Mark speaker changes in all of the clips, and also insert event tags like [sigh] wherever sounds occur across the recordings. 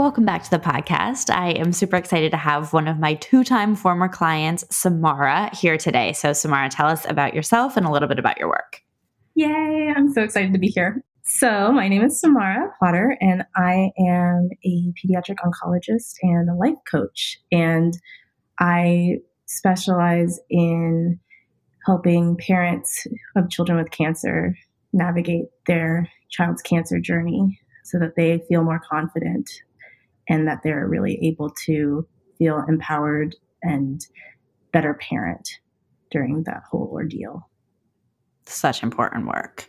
Speaker 1: Welcome back to the podcast. I am super excited to have one of my two time former clients, Samara, here today. So, Samara, tell us about yourself and a little bit about your work.
Speaker 2: Yay! I'm so excited to be here. So, my name is Samara Potter, and I am a pediatric oncologist and a life coach. And I specialize in helping parents of children with cancer navigate their child's cancer journey so that they feel more confident and that they're really able to feel empowered and better parent during that whole ordeal.
Speaker 1: Such important work.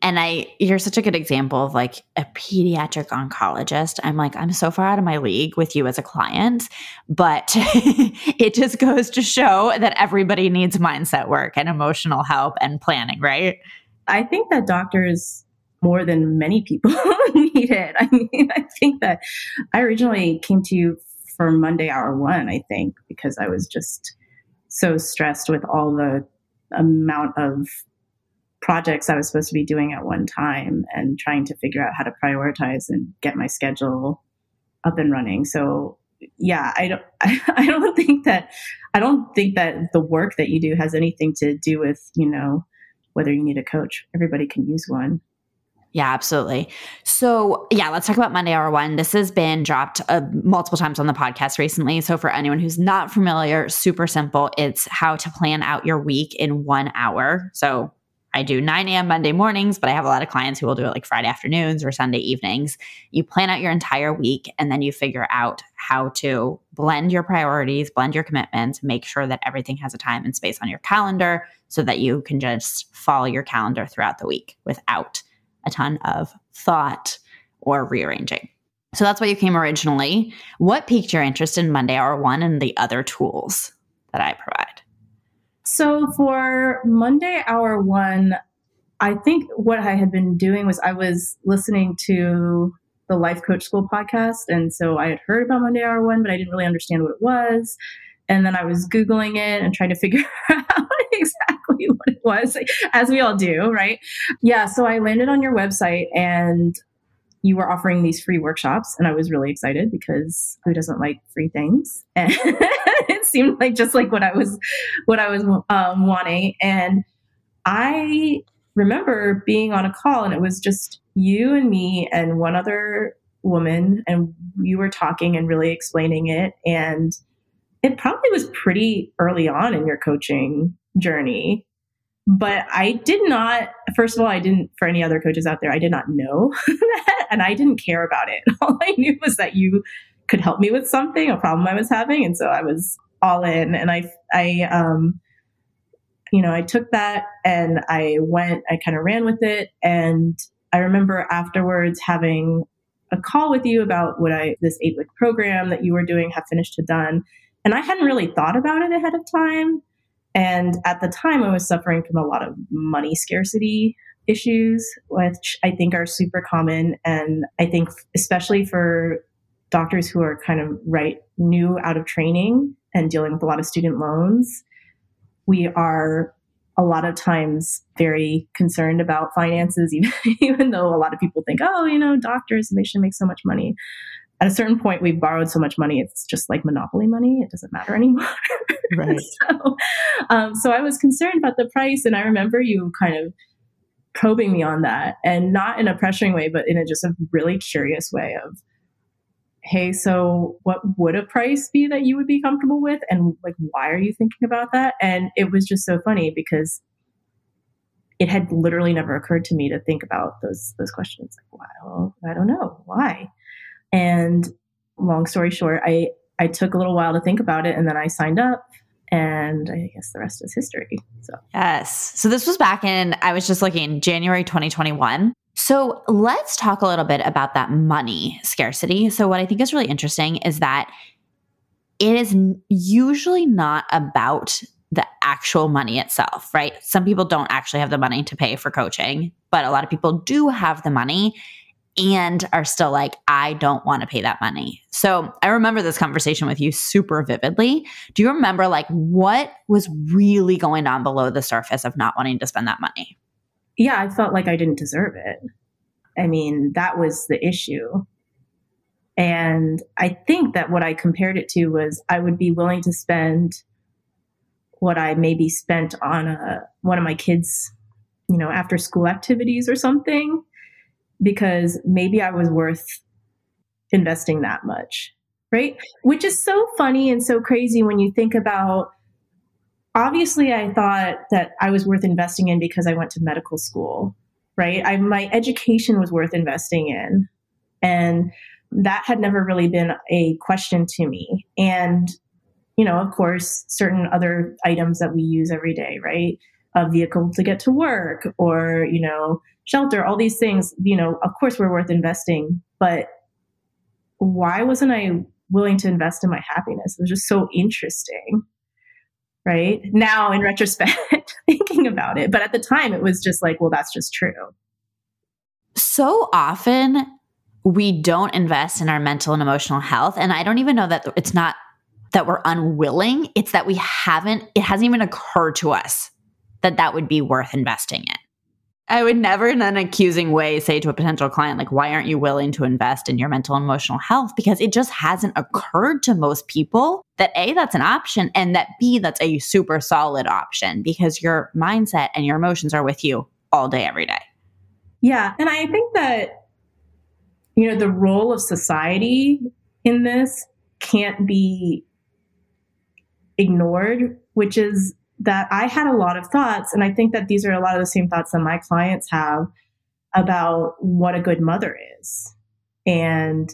Speaker 1: And I, you're such a good example of like a pediatric oncologist. I'm like, I'm so far out of my league with you as a client, but [laughs] it just goes to show that everybody needs mindset work and emotional help and planning, right?
Speaker 2: I think that doctors more than many people [laughs] need it. [laughs] I mean, I think that I originally came to you for Monday Hour One, I think, because I was just so stressed with all the amount of projects I was supposed to be doing at one time and trying to figure out how to prioritize and get my schedule up and running. So yeah, I don't [laughs] I don't think that I don't think that the work that you do has anything to do with, you know, whether you need a coach. Everybody can use one.
Speaker 1: Yeah, absolutely. So, yeah, let's talk about Monday Hour One. This has been dropped uh, multiple times on the podcast recently. So, for anyone who's not familiar, super simple. It's how to plan out your week in one hour. So, I do 9 a.m. Monday mornings, but I have a lot of clients who will do it like Friday afternoons or Sunday evenings. You plan out your entire week and then you figure out how to blend your priorities, blend your commitments, make sure that everything has a time and space on your calendar so that you can just follow your calendar throughout the week without a ton of thought or rearranging. So that's why you came originally. What piqued your interest in Monday Hour One and the other tools that I provide?
Speaker 2: So for Monday Hour One, I think what I had been doing was I was listening to the Life Coach School podcast. And so I had heard about Monday Hour One, but I didn't really understand what it was. And then I was Googling it and trying to figure [laughs] out [laughs] exactly what it was, as we all do, right? Yeah. So I landed on your website and you were offering these free workshops. And I was really excited because who doesn't like free things? [laughs] And it seemed like just like what I was, what I was um, wanting. And I remember being on a call and it was just you and me and one other woman and you were talking and really explaining it and it probably was pretty early on in your coaching journey. But I did not, first of all, I didn't, for any other coaches out there, I did not know [laughs] that and I didn't care about it. [laughs] All I knew was that you could help me with something, a problem I was having. And so I was all in and I, I, um, you know, I took that and I went, I kind of ran with it. And I remember afterwards having a call with you about what I, this eight week program that you were doing, half finished to done. And I hadn't really thought about it ahead of time. And at the time, I was suffering from a lot of money scarcity issues, which I think are super common. And I think, especially for doctors who are kind of right new out of training and dealing with a lot of student loans, we are a lot of times very concerned about finances, even, [laughs] even though a lot of people think, oh, you know, doctors, they should make so much money at a certain point we've borrowed so much money it's just like monopoly money it doesn't matter anymore. [laughs]
Speaker 1: Right.
Speaker 2: So, um, so i was concerned about the price and i remember you kind of probing me on that and not in a pressuring way but in a just a really curious way of hey so what would a price be that you would be comfortable with and like why are you thinking about that? And it was just so funny because it had literally never occurred to me to think about those those questions. Like wow i don't know. Why and long story short, I, I took a little while to think about it and then I signed up and I guess the rest is history. So
Speaker 1: yes. So this was back in I was just looking January 2021. So let's talk a little bit about that money scarcity. So, what I think is really interesting is that it is usually not about the actual money itself, right? Some people don't actually have the money to pay for coaching, but a lot of people do have the money and are still like, I don't want to pay that money. So I remember this conversation with you super vividly. Do you remember like what was really going on below the surface of not wanting to spend that money?
Speaker 2: Yeah, I felt like I didn't deserve it. I mean, that was the issue. And I think that what I compared it to was I would be willing to spend what I maybe spent on a, one of my kids, you know, after school activities or something, because maybe I was worth investing that much, right? Which is so funny and so crazy when you think about. Obviously, I thought that I was worth investing in because I went to medical school, right? I, my education was worth investing in. And that had never really been a question to me. And you know, of course, certain other items that we use every day, right? A vehicle to get to work or, you know, shelter, all these things, you know, of course we're worth investing, but why wasn't I willing to invest in my happiness? It was just so interesting. Right now, in retrospect, [laughs] thinking about it. But at the time, it was just like, well, that's just true.
Speaker 1: So often, we don't invest in our mental and emotional health. And I don't even know that it's not that we're unwilling. It's that we haven't, it hasn't even occurred to us that that would be worth investing in. I would never, in an accusing way, say to a potential client, like, why aren't you willing to invest in your mental and emotional health? Because it just hasn't occurred to most people that A, that's an option, and that B, that's a super solid option because your mindset and your emotions are with you all day, every day.
Speaker 2: Yeah. And I think that, you know, the role of society in this can't be ignored, which is that I had a lot of thoughts. And I think that these are a lot of the same thoughts that my clients have about what a good mother is. And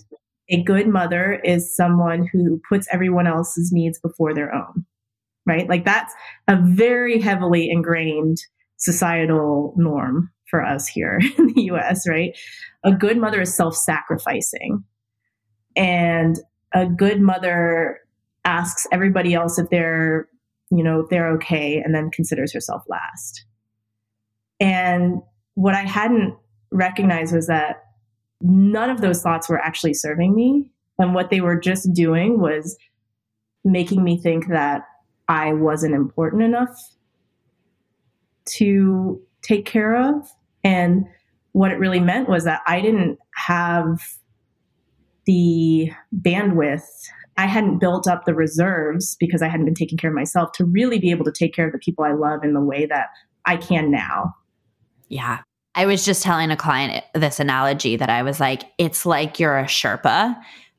Speaker 2: a good mother is someone who puts everyone else's needs before their own, right? Like that's a very heavily ingrained societal norm for us here [laughs] in the US, right? A good mother is self sacrificing. And a good mother asks everybody else if they're, you know, they're okay and then considers herself last. And what I hadn't recognized was that none of those thoughts were actually serving me. And what they were just doing was making me think that I wasn't important enough to take care of. And what it really meant was that I didn't have the bandwidth I hadn't built up the reserves because I hadn't been taking care of myself to really be able to take care of the people I love in the way that I can now.
Speaker 1: Yeah. I was just telling a client this analogy that I was like, it's like you're a Sherpa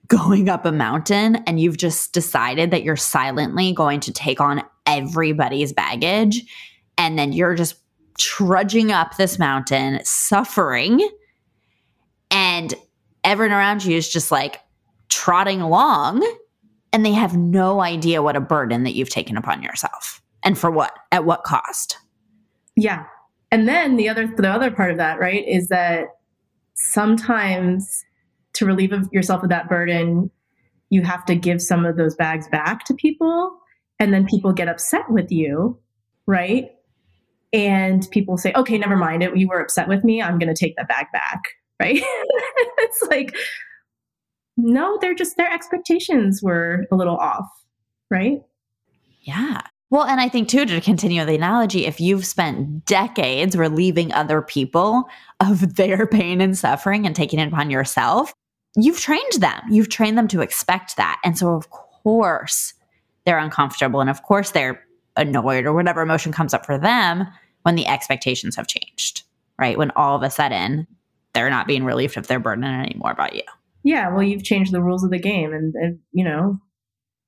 Speaker 1: going up a mountain and you've just decided that you're silently going to take on everybody's baggage. And then you're just trudging up this mountain, suffering. And everyone around you is just like trotting along and they have no idea what a burden that you've taken upon yourself. And for what? At what cost?
Speaker 2: Yeah. And then the other the other part of that right is that sometimes to relieve yourself of that burden you have to give some of those bags back to people and then people get upset with you right? And people say okay never mind. It you were upset with me. I'm going to take that bag back. Right? [laughs] It's like no, they're just their expectations were a little off, right?
Speaker 1: Yeah. Well, and I think too, to continue the analogy, if you've spent decades relieving other people of [laughs] their pain and suffering and taking it upon yourself, you've trained them. You've trained them to expect that. And so, of course, they're uncomfortable. And of course, they're annoyed or whatever emotion comes up for them when the expectations have changed, right? When all of a sudden they're not being relieved of their burden anymore about you
Speaker 2: yeah, well, you've changed the rules of the game, and, and you know,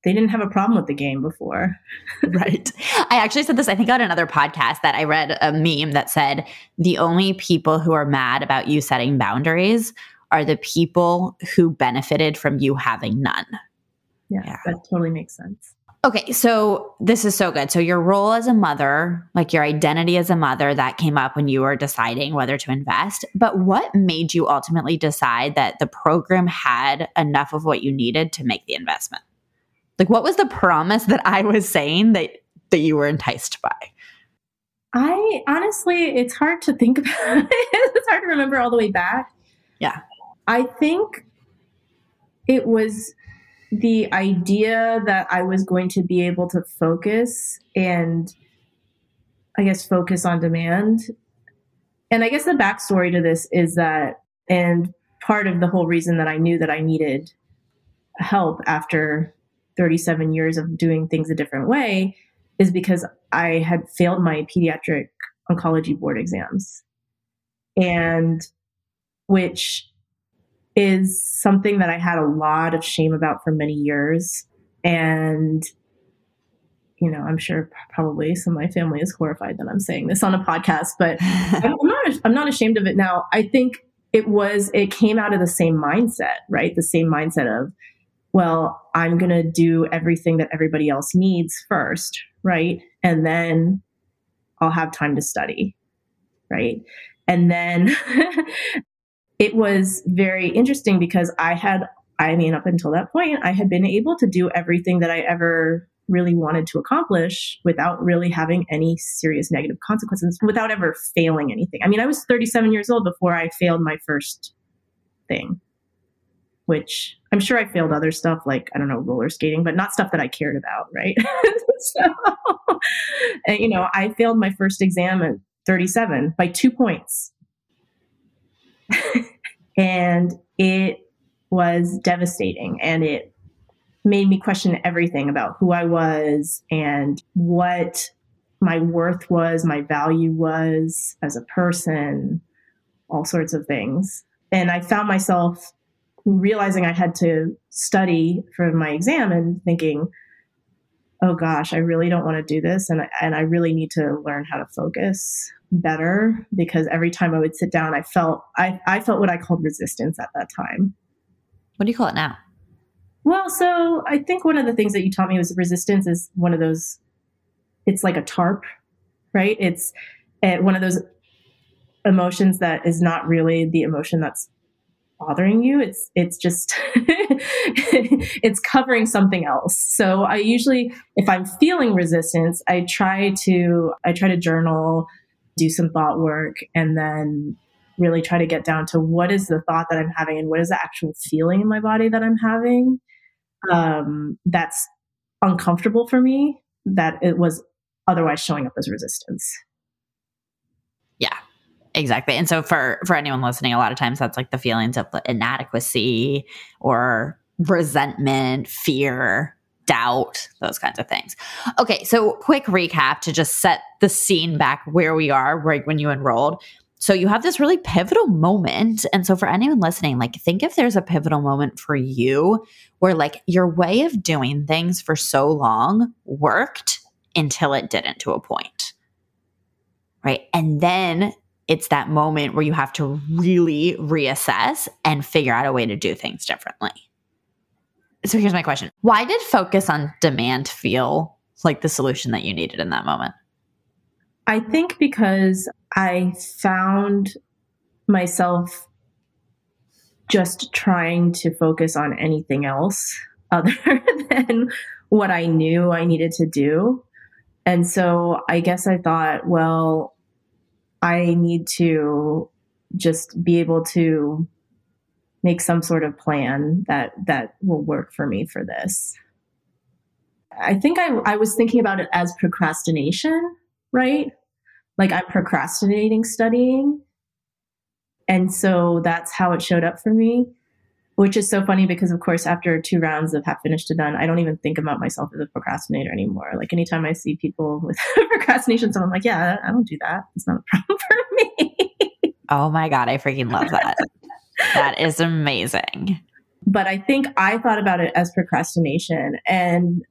Speaker 2: they didn't have a problem with the game before. [laughs]
Speaker 1: right. I actually said this, I think, on another podcast that I read a meme that said the only people who are mad about you setting boundaries are the people who benefited from you having none.
Speaker 2: Yeah, yeah. that totally makes sense.
Speaker 1: Okay, so this is so good. So your role as a mother, like your identity as a mother, that came up when you were deciding whether to invest. But what made you ultimately decide that the program had enough of what you needed to make the investment? Like what was the promise that I was saying that that you were enticed by?
Speaker 2: I honestly, it's hard to think [laughs] about. it's hard to remember all the way back.
Speaker 1: Yeah.
Speaker 2: I think it was the idea that I was going to be able to focus and I guess focus on demand. And I guess the backstory to this is that, and part of the whole reason that I knew that I needed help after 37 years of doing things a different way is because I had failed my pediatric oncology board exams. And which is something that I had a lot of shame about for many years. And, you know, I'm sure probably some of my family is horrified that I'm saying this on a podcast, but [laughs] I'm not, I'm not ashamed of it now. I think it was, it came out of the same mindset, right? The same mindset of, well, I'm going to do everything that everybody else needs first, right? And then I'll have time to study, right? And then [laughs] it was very interesting because I had, I mean, up until that point, I had been able to do everything that I ever really wanted to accomplish without really having any serious negative consequences, without ever failing anything. I mean, I was 37 years old before I failed my first thing, which I'm sure I failed other stuff like, I don't know, roller skating, but not stuff that I cared about, right? [laughs] so, and, you know, I failed my first exam at 37 by two points. And it was devastating and it made me question everything about who I was and what my worth was, my value was as a person, all sorts of things. And I found myself realizing I had to study for my exam and thinking, oh gosh, I really don't want to do this. And, and I really need to learn how to focus better because every time I would sit down, I felt I, I felt what I called resistance at that time.
Speaker 1: What do you call it now?
Speaker 2: Well, so I think one of the things that you taught me was resistance is one of those. It's like a tarp, right? It's uh, one of those emotions that is not really the emotion that's bothering you it's it's just [laughs] it's covering something else so i usually if i'm feeling resistance i try to i try to journal do some thought work, and then really try to get down to what is the thought that I'm having and what is the actual feeling in my body that I'm having um, that's uncomfortable for me that it was otherwise showing up as resistance.
Speaker 1: Yeah, exactly. And so for for anyone listening, a lot of times that's like the feelings of inadequacy or resentment, fear, doubt, those kinds of things. Okay, so quick recap to just set the scene back where we are right when you enrolled. So you have this really pivotal moment. And so for anyone listening, like think if there's a pivotal moment for you where like your way of doing things for so long worked until it didn't to a point. Right? And then it's that moment where you have to really reassess and figure out a way to do things differently so here's my question. Why did focus on demand feel like the solution that you needed in that moment?
Speaker 2: I think because i found myself just trying to focus on anything else [laughs] other than what i knew i needed to do. And so i guess i thought well i need to just be able to make some sort of plan that that will work for me for this. I think i, I was thinking about it as procrastination right? Like i'm procrastinating studying. And so that's how it showed up for me which is so funny because of course after two rounds of half finished to done i don't even think about myself as a procrastinator anymore. Like anytime i see people with [laughs] procrastination so i'm like yeah i don't do that. It's not a problem for me.
Speaker 1: Oh my god i freaking love that [laughs] that is amazing.
Speaker 2: But I think I thought about it as procrastination. And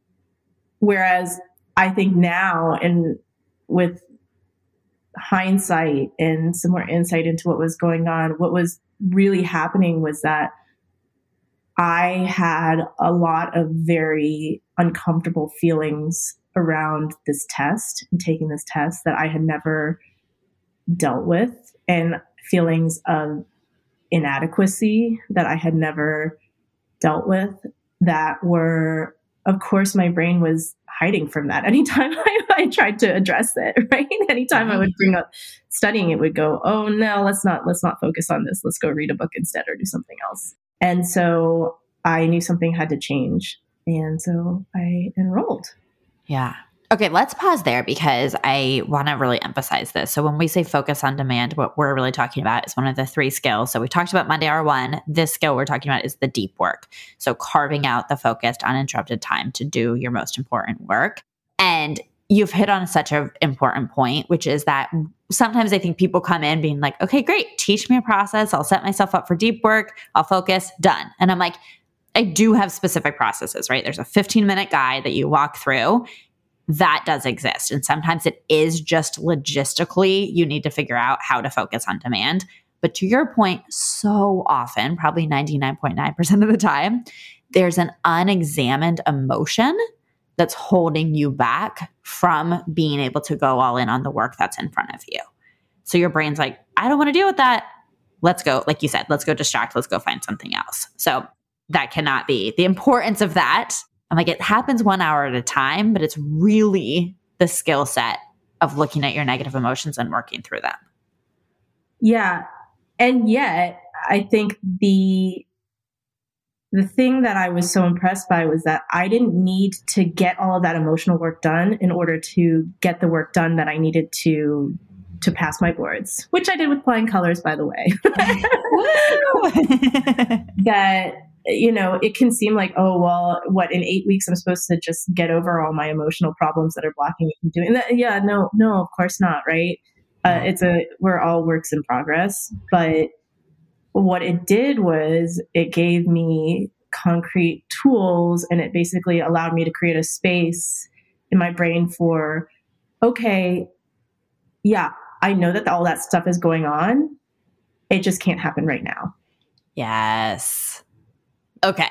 Speaker 2: whereas I think now, and with hindsight and some more insight into what was going on, what was really happening was that I had a lot of very uncomfortable feelings around this test and taking this test that I had never dealt with, and feelings of inadequacy that I had never dealt with that were, of course, my brain was hiding from that [laughs] anytime I, I tried to address it, [laughs] right? Anytime I mm-hmm. would bring up studying, it would go, oh no, let's not, let's not focus on this. Let's go read a book instead or do something else. And so I knew something had to change. And so I enrolled.
Speaker 1: Yeah. Okay, let's pause there because I want to really emphasize this. So, when we say focus on demand, what we're really talking about is one of the three skills. So, we talked about Monday Hour One. This skill we're talking about is the deep work. So, carving out the focused, uninterrupted time to do your most important work. And you've hit on such an important point, which is that sometimes I think people come in being like, okay, great, teach me a process. I'll set myself up for deep work. I'll focus, done. And I'm like, I do have specific processes, right? There's a 15 minute guide that you walk through that does exist. And sometimes it is just logistically, you need to figure out how to focus on demand. But to your point, so often, probably 99.9% of the time, there's an unexamined emotion that's holding you back from being able to go all in on the work that's in front of you. So your brain's like, I don't want to deal with that. Let's go, like you said, let's go distract, let's go find something else. So that cannot be. The importance of that I'm like, it happens one hour at a time, but it's really the skill set of looking at your negative emotions and working through them.
Speaker 2: Yeah. And yet, I think the the thing that I was so impressed by was that I didn't need to get all of that emotional work done in order to get the work done that I needed to to pass my boards, which I did with flying colors, by the way. [laughs] [laughs] that you know, it can seem like, oh, well, what in eight weeks I'm supposed to just get over all my emotional problems that are blocking me from doing that. Yeah, no, no, of course not, right? Uh, it's a we're all works in progress, but what it did was it gave me concrete tools, and it basically allowed me to create a space in my brain for, okay, yeah, I know that all that stuff is going on. It just can't happen right now.
Speaker 1: Yes. Okay.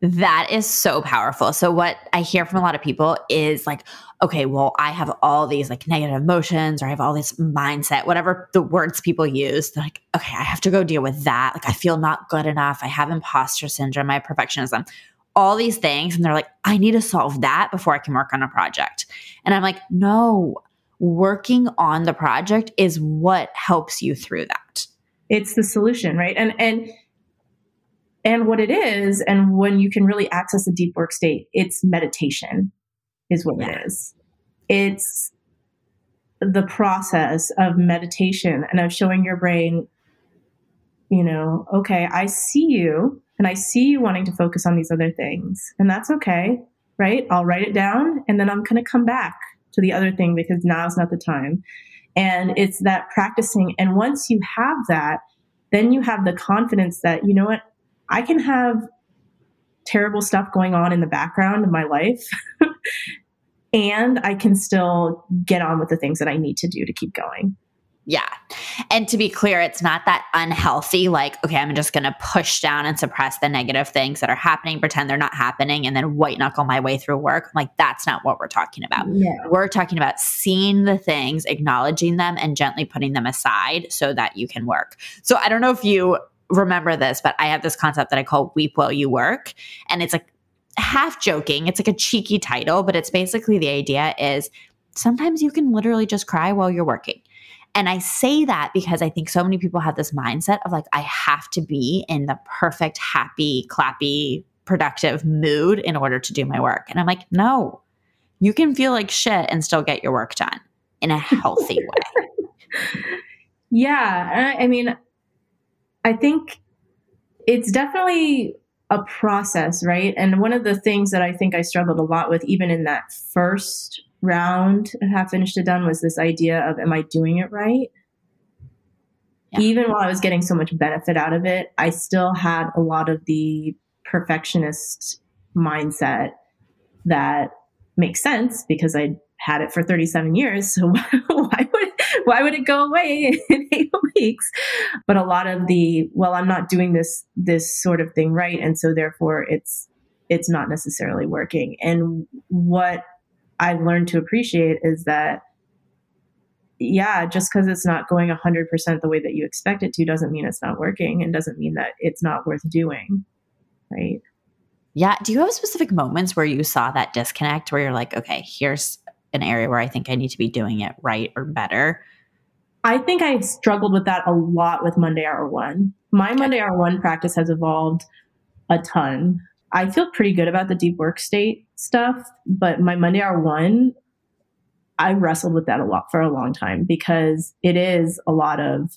Speaker 1: That is so powerful. So what I hear from a lot of people is like, okay, well, I have all these like negative emotions or I have all this mindset, whatever the words people use. They're like, okay, I have to go deal with that. Like I feel not good enough. I have imposter syndrome, I have perfectionism, all these things. And they're like, I need to solve that before I can work on a project. And I'm like, no, working on the project is what helps you through that.
Speaker 2: It's the solution, right? And and and what it is, and when you can really access a deep work state, it's meditation, is what yeah. it is. It's the process of meditation and of showing your brain, you know, okay, I see you and I see you wanting to focus on these other things, and that's okay, right? I'll write it down and then I'm going to come back to the other thing because now's not the time. And it's that practicing. And once you have that, then you have the confidence that, you know what, I can have terrible stuff going on in the background of my life. [laughs] and I can still get on with the things that I need to do to keep going.
Speaker 1: Yeah. And to be clear, it's not that unhealthy, like, okay, I'm just going to push down and suppress the negative things that are happening, pretend they're not happening, and then white knuckle my way through work. Like, that's not what we're talking about. Yeah. We're talking about seeing the things, acknowledging them, and gently putting them aside so that you can work. So I don't know if you remember this, but I have this concept that I call Weep While You Work. And it's like half joking. It's like a cheeky title, but it's basically the idea is sometimes you can literally just cry while you're working. And I say that because I think so many people have this mindset of like, I have to be in the perfect, happy, clappy, productive mood in order to do my work. And I'm like, no, you can feel like shit and still get your work done in a healthy [laughs] way.
Speaker 2: Yeah. I mean, I think it's definitely a process, right? And one of the things that I think I struggled a lot with, even in that first round of half finished to done, was this idea of, am I doing it right? Yeah. Even while I was getting so much benefit out of it, I still had a lot of the perfectionist mindset that makes sense because I had it for 37 years. So [laughs] why would why would it go away in [laughs] eight weeks. But a lot of the, well, I'm not doing this, this sort of thing right. And so therefore it's, it's not necessarily working. And what I've learned to appreciate is that yeah, just because it's not going 100% the way that you expect it to doesn't mean it's not working and doesn't mean that it's not worth doing. Right.
Speaker 1: Yeah. Do you have specific moments where you saw that disconnect where you're like, okay, here's an area where I think I need to be doing it right or better?
Speaker 2: I think I struggled with that a lot with Monday Hour One. My okay. Monday Hour One practice has evolved a ton. I feel pretty good about the deep work state stuff, but my Monday Hour One, I wrestled with that a lot for a long time because it is a lot of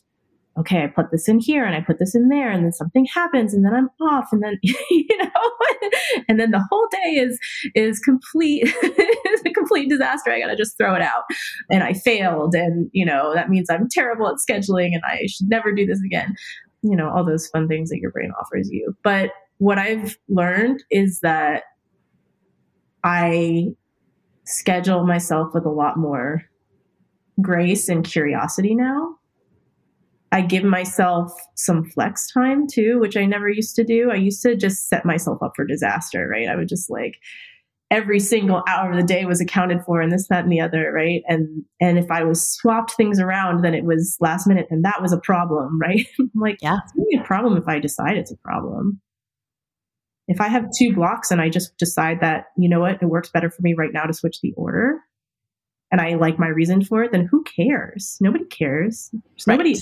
Speaker 2: okay, I put this in here and I put this in there, and then something happens, and then I'm off, and then [laughs] you know, [laughs] and then the whole day is is complete [laughs] is a complete disaster. I gotta just throw it out, and I failed, and you know that means I'm terrible at scheduling, and I should never do this again. You know all those fun things that your brain offers you. But what I've learned is that I schedule myself with a lot more grace and curiosity now I give myself some flex time too, which I never used to do. I used to just set myself up for disaster, right? I would just like every single hour of the day was accounted for and this, that, and the other, right? And and if I was swapped things around, then it was last minute and that was a problem, [laughs] right? I'm like, yeah, it's really a problem if I decide it's a problem. If I have two blocks and I just decide that, you know what, it works better for me right now to switch the order, and I like my reason for it, then who cares? Nobody cares. Right. Nobody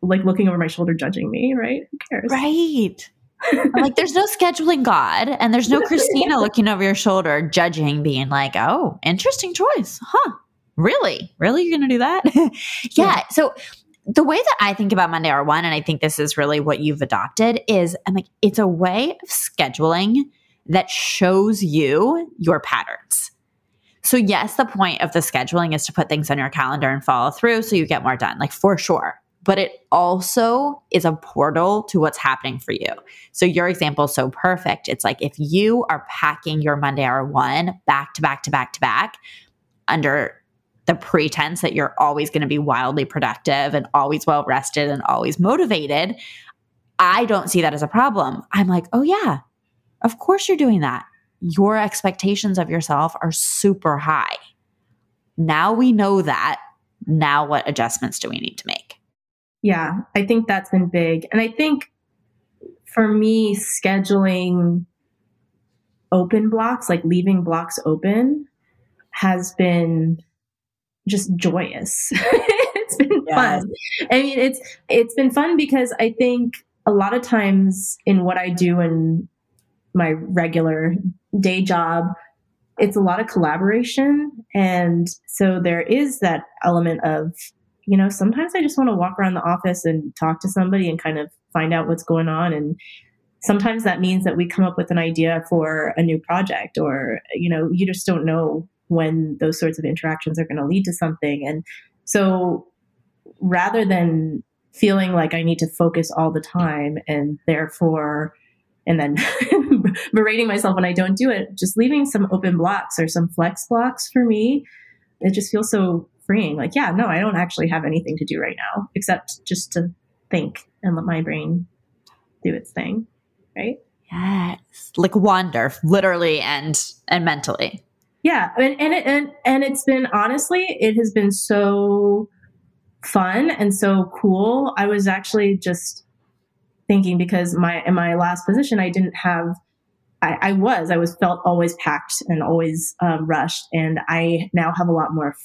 Speaker 2: like looking over my shoulder judging me, right? Who cares?
Speaker 1: Right. [laughs] like there's no scheduling God and there's no [laughs] Christina looking over your shoulder judging, being like, oh, interesting choice. Huh. Really? Really? You're gonna do that? [laughs] yeah. yeah. So the way that I think about Monday Hour One, and I think this is really what you've adopted, is I'm like, it's a way of scheduling that shows you your patterns. So, yes, the point of the scheduling is to put things on your calendar and follow through so you get more done, like for sure. But it also is a portal to what's happening for you. So, your example is so perfect. It's like if you are packing your Monday hour one back to back to back to back under the pretense that you're always going to be wildly productive and always well rested and always motivated, I don't see that as a problem. I'm like, oh, yeah, of course you're doing that your expectations of yourself are super high. Now we know that. Now, what adjustments do we need to make?
Speaker 2: Yeah, I think that's been big. And I think for me, scheduling open blocks, like leaving blocks open, has been just joyous. [laughs] it's been fun. I mean, it's it's been fun because I think a lot of times in what I do in my regular day job, it's a lot of collaboration. And so there is that element of, you know, sometimes I just want to walk around the office and talk to somebody and kind of find out what's going on. And sometimes that means that we come up with an idea for a new project or, you know, you just don't know when those sorts of interactions are going to lead to something. And so rather than feeling like I need to focus all the time and therefore and then [laughs] berating myself when I don't do it, just leaving some open blocks or some flex blocks for me, it just feels so freeing. Like, yeah, no, I don't actually have anything to do right now except just to think and let my brain do its thing. Right.
Speaker 1: Yes. Like wander literally and and mentally.
Speaker 2: Yeah. And and it, and and it's been honestly, it has been so fun and so cool. I was actually just thinking because my in my last position I didn't have I, I was I was felt always packed and always um, rushed. And I now have a lot more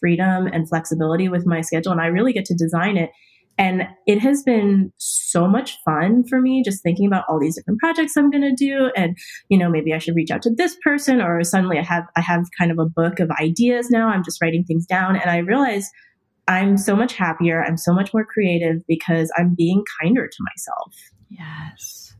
Speaker 2: freedom and flexibility with my schedule and I really get to design it. And it has been so much fun for me just thinking about all these different projects I'm going to do. And you know maybe I should reach out to this person or suddenly I have I have kind of a book of ideas now. I'm just writing things down. And I realize I'm so much happier. I'm so much more creative because I'm being kinder to myself.
Speaker 1: Yes.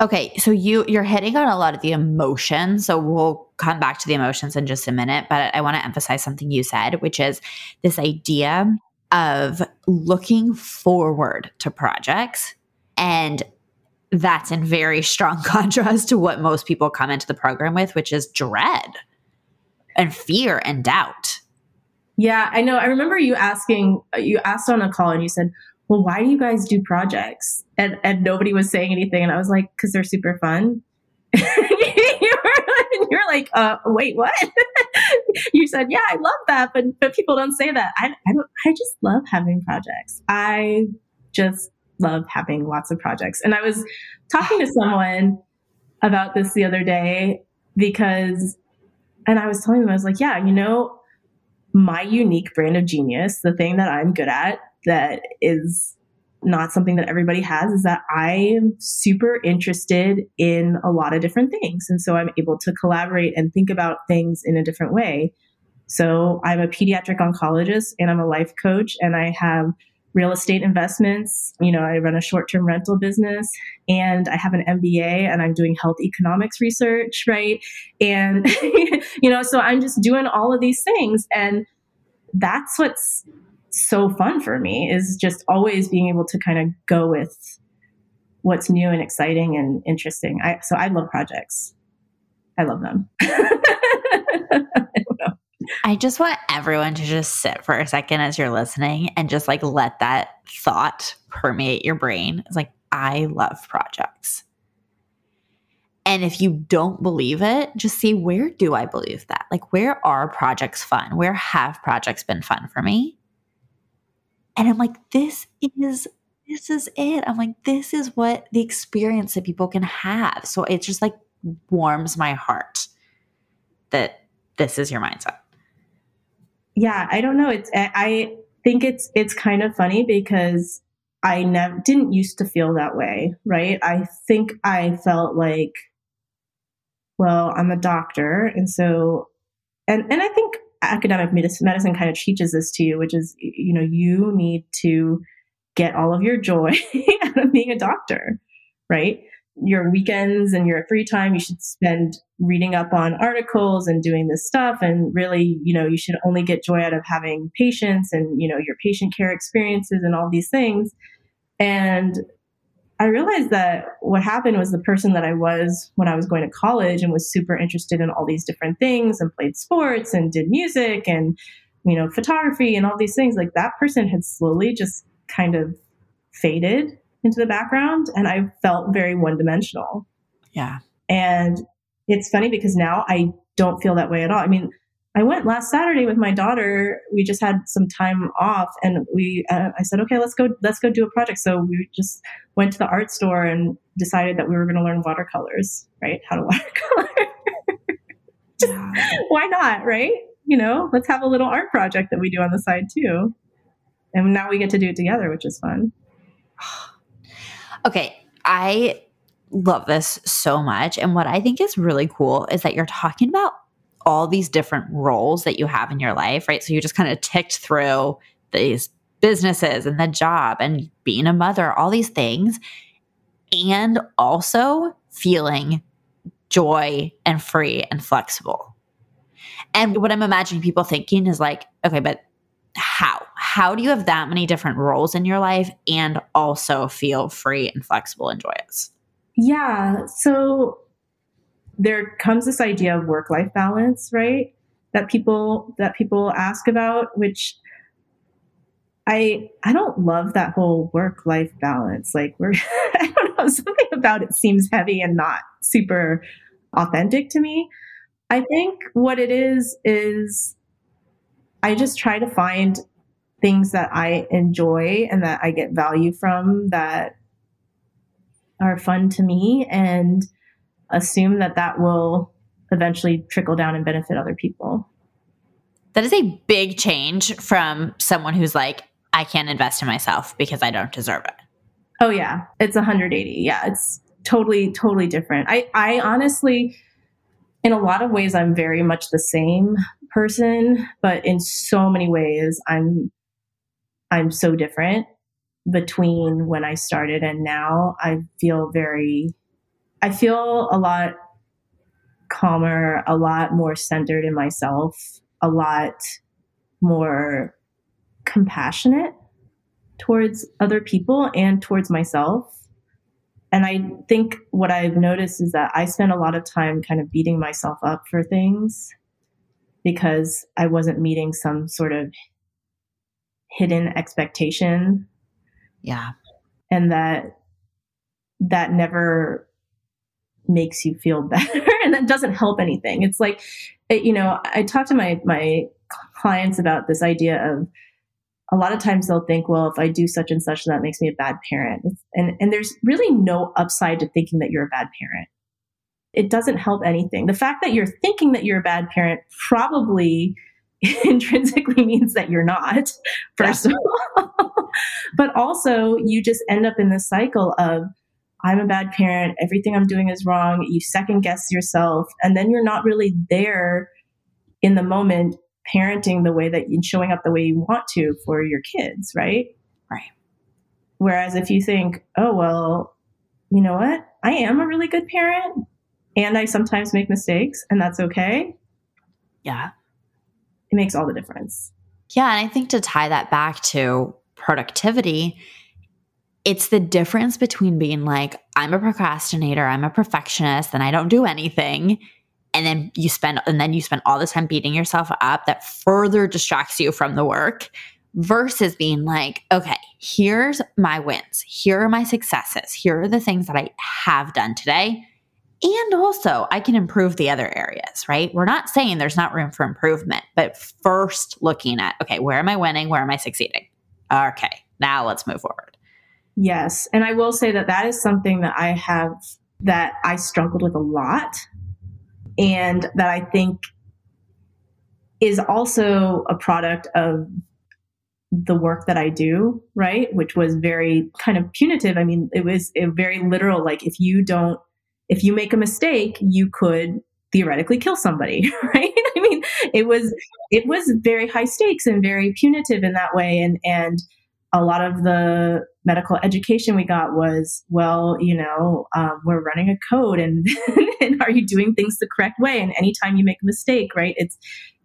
Speaker 1: Okay, so you you're hitting on a lot of the emotions. So we'll come back to the emotions in just a minute, but I want to emphasize something you said, which is this idea of looking forward to projects and that's in very strong [laughs] contrast to what most people come into the program with, which is dread and fear and doubt.
Speaker 2: Yeah, I know. I remember you asking, you asked on a call and you said, well, why do you guys do projects? And, and nobody was saying anything. And I was like, because they're super fun. [laughs] you're like, uh, wait, what? [laughs] you said, yeah, I love that, but but people don't say that. I, I don't. I just love having projects. I just love having lots of projects. And I was talking to someone about this the other day because, and I was telling them, I was like, yeah, you know, my unique brand of genius, the thing that I'm good at that is not something that everybody has is that I am super interested in a lot of different things. And so I'm able to collaborate and think about things in a different way. So I'm a pediatric oncologist and I'm a life coach and I have real estate investments. You know, I run a short term rental business and I have an MBA and I'm doing health economics research, right? And, [laughs] you know, so I'm just doing all of these things. And that's what's so fun for me is just always being able to kind of go with what's new and exciting and interesting. I, so I love projects. I love them. [laughs]
Speaker 1: I, I just want everyone to just sit for a second as you're listening and just like let that thought permeate your brain. It's like, I love projects. And if you don't believe it, just see where do I believe that? Like, where are projects fun? Where have projects been fun for me? And I'm like, this is this is it. I'm like, this is what the experience that people can have. So it just like warms my heart that this is your mindset.
Speaker 2: Yeah, I don't know. It's I think it's it's kind of funny because I never didn't used to feel that way, right? I think I felt like well, I'm a doctor and so and and I think academic medicine, medicine kind of teaches this to you, which is, you know, you need to get all of your joy [laughs] out of being a doctor, right? Your weekends and your free time, you should spend reading up on articles and doing this stuff. And really, you know, you should only get joy out of having patients and, you know, your patient care experiences and all these things. And I realized that what happened was the person that I was when I was going to college and was super interested in all these different things and played sports and did music and, you know, photography and all these things. Like that person had slowly just kind of faded into the background and I felt very one dimensional.
Speaker 1: Yeah.
Speaker 2: And it's funny because now I don't feel that way at all. I mean, I went last Saturday with my daughter. We just had some time off, and we. Uh, I said, "Okay, let's go. Let's go do a project." So we just went to the art store and decided that we were going to learn watercolors. Right? How to [laughs] watercolor? just, yeah. Why not? Right? You know, let's have a little art project that we do on the side too. And now we get to do it together, which is fun. [sighs] [sighs]
Speaker 1: okay, I love this so much, and what I think is really cool is that you're talking about all these different roles that you have in your life, right? So you just kind of ticked through these businesses and the job and being a mother, all these things, and also feeling joy and free and flexible. And what I'm imagining people thinking is like, okay, but how? How do you have that many different roles in your life and also feel free and flexible and joyous?
Speaker 2: Yeah. So there comes this idea of work life balance, right? That people that people ask about, which I I don't love that whole work life balance. Like we're [laughs] I don't know something about it seems heavy and not super authentic to me. I think what it is is I just try to find things that I enjoy and that I get value from that are fun to me and assume that that will eventually trickle down and benefit other people.
Speaker 1: That is a big change from someone who's like, I can't invest in myself because I don't deserve it.
Speaker 2: Oh yeah, it's 180. Yeah, it's totally totally different. I I honestly in a lot of ways I'm very much the same person, but in so many ways I'm I'm so different between when I started and now. I feel very I feel a lot calmer, a lot more centered in myself, a lot more compassionate towards other people and towards myself. And I think what I've noticed is that I spent a lot of time kind of beating myself up for things because I wasn't meeting some sort of hidden expectation
Speaker 1: Yeah.
Speaker 2: And that that never makes you feel [laughs] better and that doesn't help anything. It's like you know, I talk to my my clients about this idea of a lot of times they'll think, well, if I do such and such, that makes me a bad parent. And, and there's really no upside to thinking that you're a bad parent. It doesn't help anything. The fact that you're thinking that you're a bad parent probably [laughs] intrinsically means that you're not, first yeah. of all. [laughs] but also, you just end up in this cycle of, I'm a bad parent. Everything I'm doing is wrong. You second guess yourself. And then you're not really there in the moment parenting the way that you're showing up the way you want to for your kids, right?
Speaker 1: Right.
Speaker 2: Whereas if you think, oh, well, you know what? I am a really good parent and I sometimes make mistakes and that's okay.
Speaker 1: Yeah.
Speaker 2: It makes all the difference.
Speaker 1: Yeah. And I think to tie that back to productivity, it's the difference between being like, I'm a procrastinator, I'm a perfectionist, and I don't do anything, and then you spend and then you spend all this time beating yourself up that further distracts you from the work versus being like okay here's my wins here are my successes here are the things that i have done today and also i can improve the other areas right we're not saying there's not room for improvement but first looking at okay where am i winning where am i succeeding okay now let's move forward
Speaker 2: yes and i will say that that is something that i have that i struggled with a lot and that I think is also a product of the work that I do, right? Which was very kind of punitive. I mean, it was very literal. Like, if you don't, if you make a mistake, you could theoretically kill somebody, [laughs] right? I mean, it was, it was very high stakes and very punitive in that way. And, and, a lot of the medical education we got was, well, you know, um, we're running a code and, [laughs] and are you doing things the correct way? And anytime you make a mistake, right, it's,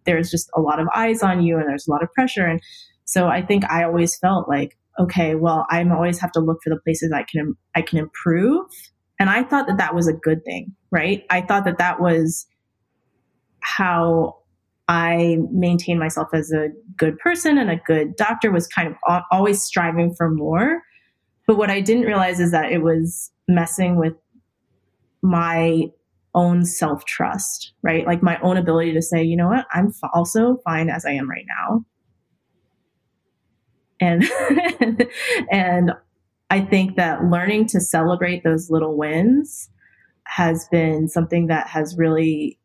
Speaker 2: there's just a lot of eyes on you and there's a lot of pressure. And so I think I always felt like, okay, well, I always have to look for the places I can, I can improve. And I thought that that was a good thing, right? I thought that that was how I maintained myself as a good person and a good doctor, was kind of always striving for more. But what I didn't realize is that it was messing with my own self trust, right? Like my own ability to say, you know what, I'm also fine as I am right now. And, [laughs] and I think that learning to celebrate those little wins has been something that has really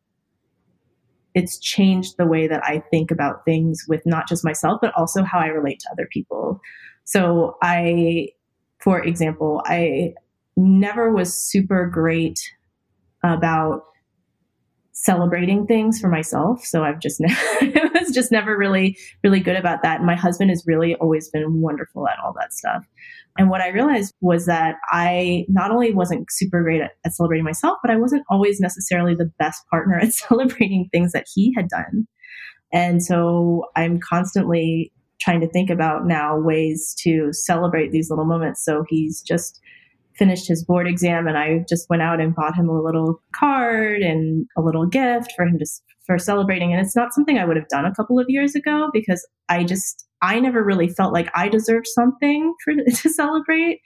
Speaker 2: it's changed the way that I think about things with not just myself, but also how I relate to other people. So I, for example, I never was super great about celebrating things for myself. So I've just ne- [laughs] was just never really, really good about that. And my husband has really always been wonderful at all that stuff. And what I realized was that I not only wasn't super great at, at, celebrating myself, but I wasn't always necessarily the best partner at [laughs] celebrating things that he had done. And so I'm constantly trying to think about now ways to celebrate these little moments. So he's just finished his board exam and I just went out and bought him a little card and a little gift for him just for celebrating. And it's not something I would have done a couple of years ago because I just I never really felt like I deserved something for [laughs] to celebrate.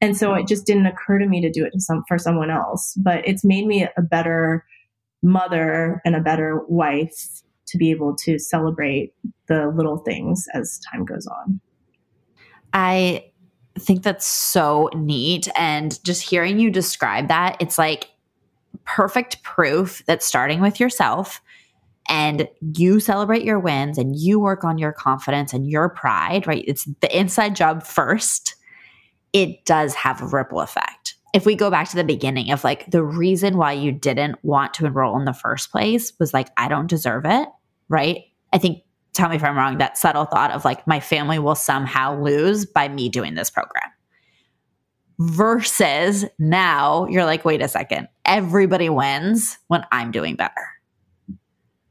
Speaker 2: And so it just didn't occur to me to do it to some for someone else. But it's made me a better mother and a better wife to be able to celebrate the little things as time goes on.
Speaker 1: I think that's so neat. And just hearing you describe that, it's like perfect proof that starting with yourself and you celebrate your wins and you work on your confidence and your pride, right? It's the inside job first. It does have a ripple effect. If we go back to the beginning of like the reason why you didn't want to enroll in the first place was like, I don't deserve it, right? I think, tell me if I'm wrong, that subtle thought of like, my family will somehow lose by me doing this program. Versus now you're like, wait a second, everybody wins when I'm doing better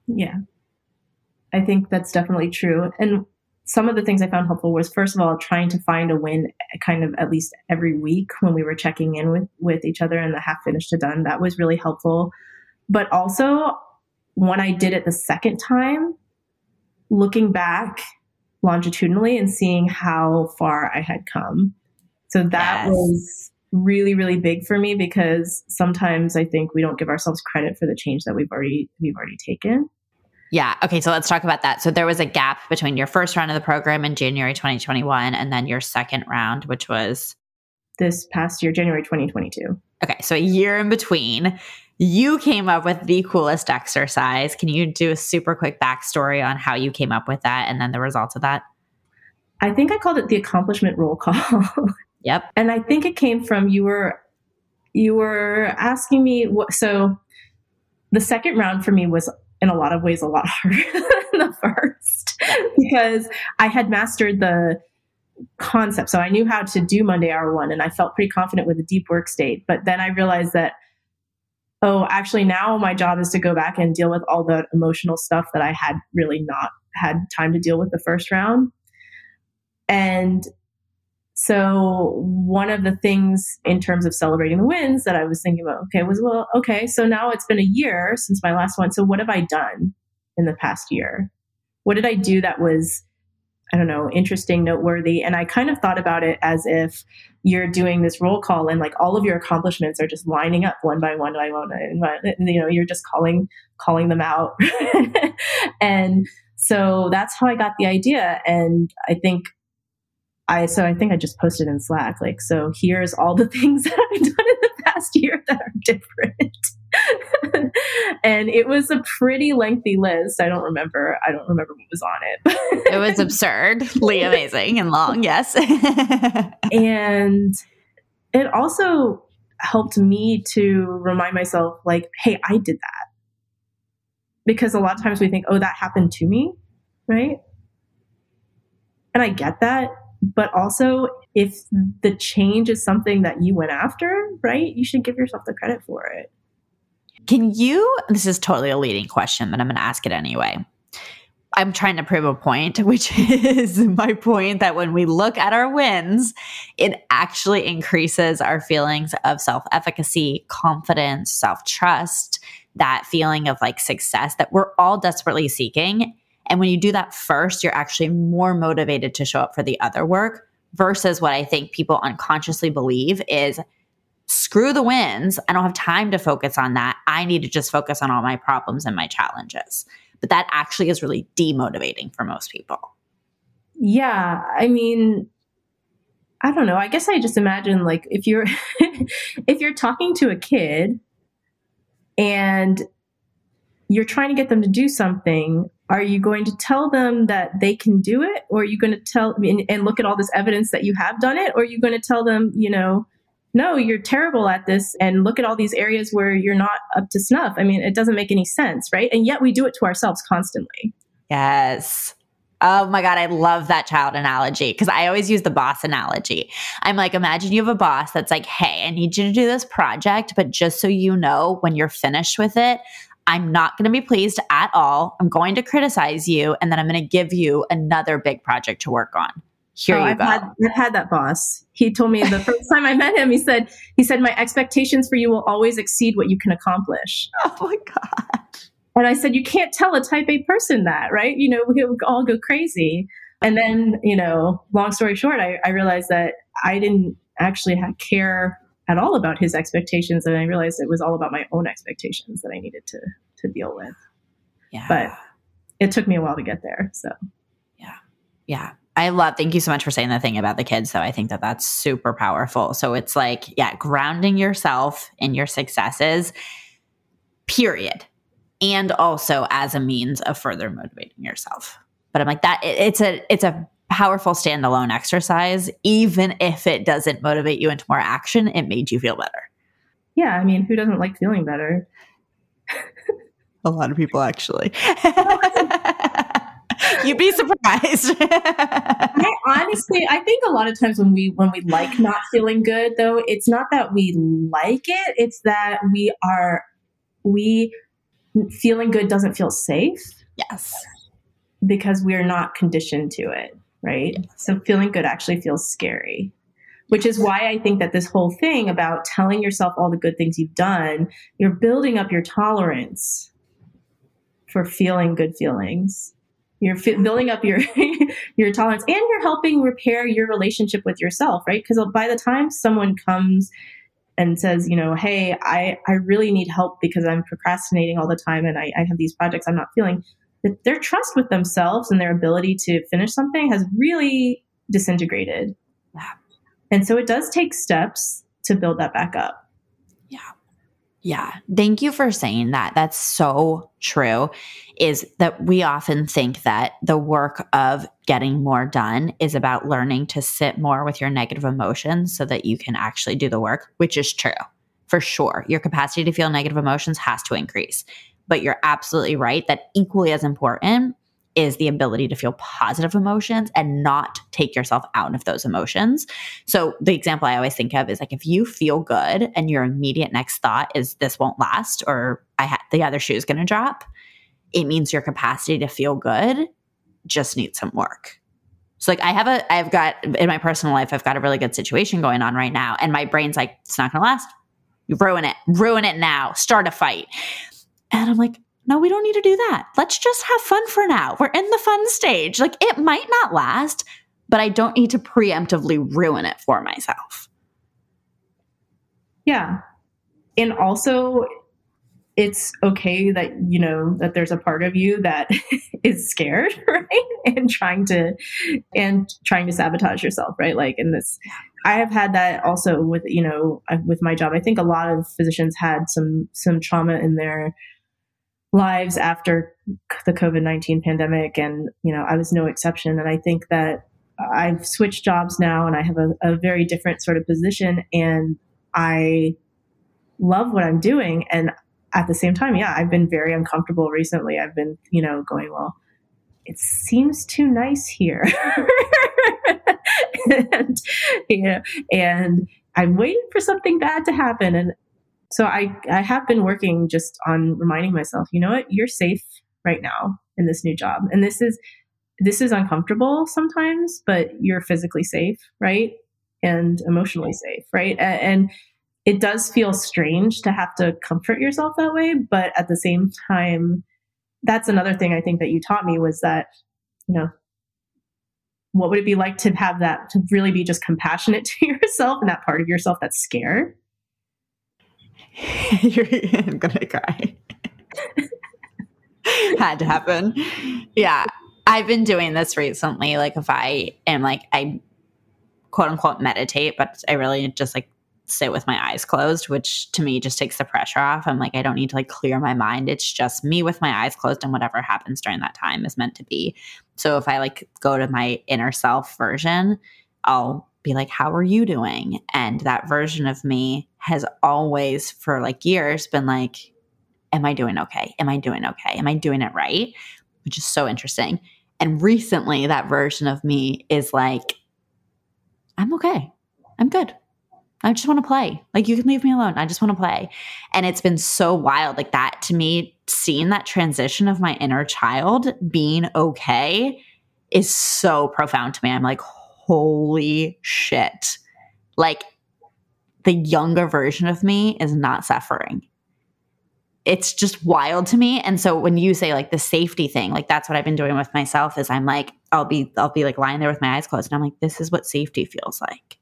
Speaker 2: yeah. I think that's definitely true. And some of the things I found helpful was first of all trying to find a win eh, kind of at least every week when we were checking in with with each other and the half finished to done. That was really helpful. But also when I did it the second time, looking back longitudinally and seeing how far I had come So that yes. was really really big for me because sometimes I think we don't give ourselves credit for the change that we've already we've already taken.
Speaker 1: Yeah. Okay. So let's talk about that. So there was a gap between your first round of the program in January 2021 and then your second round, which was
Speaker 2: this past year, January 2022.
Speaker 1: Okay. So a year in between. You came up with the coolest exercise. Can you do a super quick backstory on how you came up with that and then the results of that?
Speaker 2: I think I called it the accomplishment roll call. [laughs]
Speaker 1: Yep.
Speaker 2: And I think it came from you were you were asking me what so the second round for me was in a lot of ways a lot [laughs] harder than the first [laughs] because I had mastered the concept. So I knew how to do Monday hour one and I felt pretty confident with the deep work state. But then I realized that, oh, actually now my job is to go back and deal with all the emotional stuff that I had really not had time to deal with the first round. And so one of the things in terms of celebrating the wins that I was thinking about, okay, was well, okay, so now it's been a year since my last one. So what have I done in the past year? What did I do that was, I don't know, interesting, noteworthy? And I kind of thought about it as if you're doing this roll call and like all of your accomplishments are just lining up one by one by one. And, you know, you're just calling calling them out. [laughs] and so that's how I got the idea. And I think I so I think I just posted in Slack like so here's all the [laughs] things that I've done in the past year that are different. And it was a pretty lengthy list. I don't remember I don't remember what was on
Speaker 1: it. [laughs] it was absurdly amazing and long, yes. [laughs]
Speaker 2: and it also helped me to remind myself like hey, I did that. Because a lot of times we think, "Oh, that happened to me." Right? And I get that but also if the change is something that you went after, right, you should give yourself the credit for it.
Speaker 1: Can you? This is totally a leading question, but I'm going to ask it anyway. I'm trying to prove a point, [laughs] which is my point that when we look at our wins, it actually increases our feelings of self efficacy, confidence, self trust, that feeling of like success that we're all desperately seeking. And when you do that first, you're actually more motivated to show up for the other work versus what I think people unconsciously believe is screw the wins. I don't have time to focus on that. I need to just focus on all my problems and my challenges. But that actually is really demotivating for most people.
Speaker 2: Yeah. I mean, I don't know. I guess I just imagine like if you're [laughs] if you're talking to a kid and you're trying to get them to do something are you going to tell them that they can do it or are you going to tell and, and look at all this evidence that you have done it or are you going to tell them you know no you're terrible at this and look at all these areas where you're not up to snuff i mean it doesn't make any sense right and yet we do it to ourselves constantly
Speaker 1: yes Oh my God, I love that child analogy because I always use the boss analogy. I'm like, imagine you have a boss that's like, hey, I need you to do this project, but just so you know, when you're finished with it, I'm not going to be pleased at all. I'm going to criticize you, and then I'm going to give you another big project to work on. Here oh, you
Speaker 2: I've
Speaker 1: go.
Speaker 2: Had, I've had that boss. He told me the first time I met him, he said, he said, my expectations for you will always exceed what you can accomplish. [laughs]
Speaker 1: Oh my God.
Speaker 2: And I said, you can't tell a type A person that, right? You know, we would all go crazy. And then, you know, long story short, I, I realized that I didn't actually have care at all about his expectations and i realized it was all about my own expectations that i needed to to deal with yeah but it took me a while to get there so
Speaker 1: yeah yeah I love, thank you so much for saying the thing about the kids. So I think that that's super powerful. So it's like, yeah, grounding yourself in your successes, period. And also as a means of further motivating yourself. But I'm like, that it, it's a, it's a powerful standalone exercise, even if it doesn't motivate you into more action, it made you feel better.
Speaker 2: Yeah, I mean, who doesn't like feeling better? [laughs]
Speaker 1: A lot of people actually. [laughs] You'd be surprised. [laughs]
Speaker 2: I, honestly, I think a lot of times when we when we like not feeling good, though, it's not that we like it; it's that we are we feeling good doesn't feel safe.
Speaker 1: Yes,
Speaker 2: because we're not conditioned to it right? So feeling good actually feels scary, which is why I think that this whole thing about telling yourself all the good things you've done, you're building up your tolerance for feeling good feelings. You're building up your [laughs] your tolerance and you're helping repair your relationship with yourself right because by the time someone comes and says you know hey i i really need help because i'm procrastinating all the time and i, I have these projects i'm not feeling that their trust with themselves and their ability to finish something has really disintegrated
Speaker 1: Yeah.
Speaker 2: and so it does take steps to build that back up
Speaker 1: Yeah. Thank you for saying that. That's so true. Is that we often think that the work of getting more done is about learning to sit more with your negative emotions so that you can actually do the work, which is true for sure. Your capacity to feel negative emotions has to increase. But you're absolutely right that equally as important is the ability to feel positive emotions and not take yourself out of those emotions. So the example I always think of is like if you feel good and your immediate next thought is this won't last or I ha- the other shoe is going to drop, it means your capacity to feel good just needs some work. So like I have a I've got in my personal life I've got a really good situation going on right now and my brain's like it's not going to last. You ruin it. Ruin it now. Start a fight. And I'm like no, we don't need to do that. Let's just have fun for now. We're in the fun stage. Like it might not last, but I don't need to preemptively ruin it for myself.
Speaker 2: Yeah. And also, it's okay that, you know, that there's a part of you that [laughs] is scared, [laughs] right? And trying to, and trying to sabotage yourself, right? Like in this, I have had that also with, you know, with my job. I think a lot of physicians had some, some trauma in their lives after the COVID 19 pandemic. And, you know, I was no exception. And I think that I've switched jobs now and I have a, a very different sort of position. And I, love what I'm doing. And at the same time, yeah, I've been very uncomfortable recently. I've been, you know, going, well, it seems too nice here. [laughs] and, you know, and I'm waiting for something bad to happen. And so I, I have been working just on reminding myself, you know what, you're safe right now in this new job. And this is, this is uncomfortable sometimes, but you're physically safe, right? And emotionally safe, right? And, and it does feel strange to have to comfort yourself that way but at the same time that's another thing i think that you taught me was that you know what would it be like to have that to really be just compassionate [laughs] to yourself and that part of yourself that's scared [laughs]
Speaker 1: i'm [laughs] gonna cry [laughs] had to happen yeah i've been doing this recently like if i am like i quote unquote meditate but i really just like sit with my eyes closed, which to me just takes the pressure off. I'm like, I don't need to like clear my mind. It's just me with my eyes closed, and whatever happens during that time is meant to be. So if I like go to my inner self version, I'll be like, How are you doing? And that version of me has always, for like years, been like, Am I doing okay? Am I doing okay? Am I doing it right? Which is so interesting. And recently, that version of me is like, I'm okay. I'm good. I just want to play. Like, you can leave me alone. I just want to play. And it's been so wild. Like, that to me, seeing that transition of my inner child being okay is so profound to me. I'm like, holy shit. Like, the younger version of me is not suffering. It's just wild to me. And so when you say like the safety thing, like that's what I've been doing with myself is I'm like, I'll be, I'll be like lying there with my eyes closed and I'm like, this is what safety feels like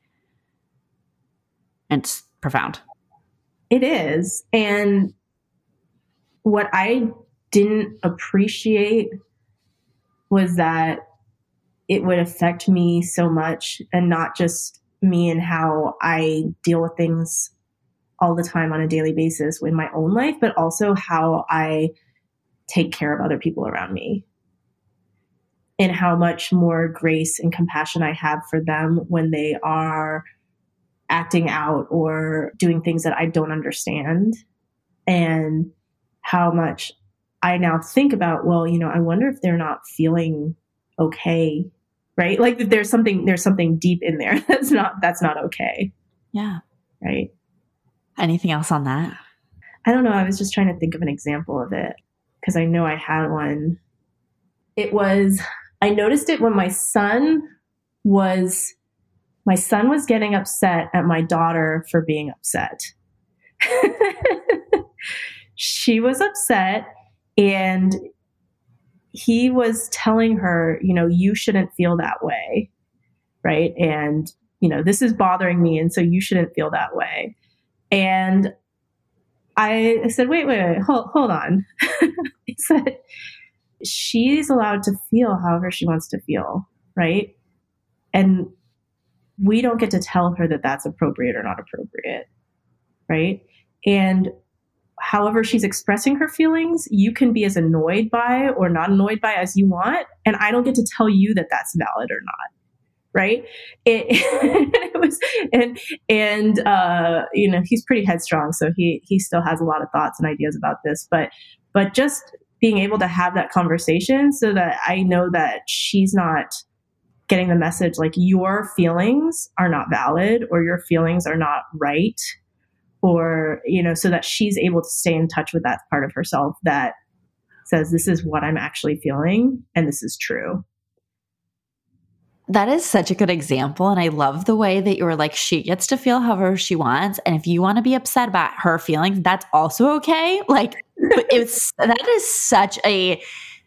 Speaker 1: it's profound.
Speaker 2: It is. And what I didn't appreciate was that it would affect me so much and not just me and how I deal with things all the time on a daily basis in my own life, but also how I take care of other people around me and how much more grace and compassion I have for them when they are acting out or doing things that I don't understand and how much I now think about, well, you know, I wonder if they're not feeling okay, right? Like there's something there's something deep in there [laughs] that's not that's not okay.
Speaker 1: Yeah.
Speaker 2: Right.
Speaker 1: Anything else on that?
Speaker 2: I don't know. I was just trying to think of an example of it because I know I had one. It was I noticed it when my son was my son was getting upset at my daughter for being upset. [laughs] she was upset and he was telling her, you know, you shouldn't feel that way. Right. And, you know, this is bothering me. And so you shouldn't feel that way. And I said, wait, wait, wait, hold, hold on. [laughs] he said, she's allowed to feel however she wants to feel. Right. And we don't get to tell her that that's appropriate or not appropriate. Right. And however she's expressing her feelings, you can be as annoyed by or not annoyed by as you want. And I don't get to tell you that that's valid or not. Right. It, [laughs] it was, and, and, uh, you know, he's pretty headstrong. So he, he still has a lot of thoughts and ideas about this, but, but just being able to have that conversation so that I know that she's not getting the message like your feelings are not valid or your feelings are not right or you know so that she's able to stay in touch with that part of herself that says this is what i'm actually feeling and this is true
Speaker 1: that is such a good example. And I love the way that you were like, she gets to feel however she wants. And if you want to be upset about her feelings, that's also okay. [laughs] Like, it's that is such a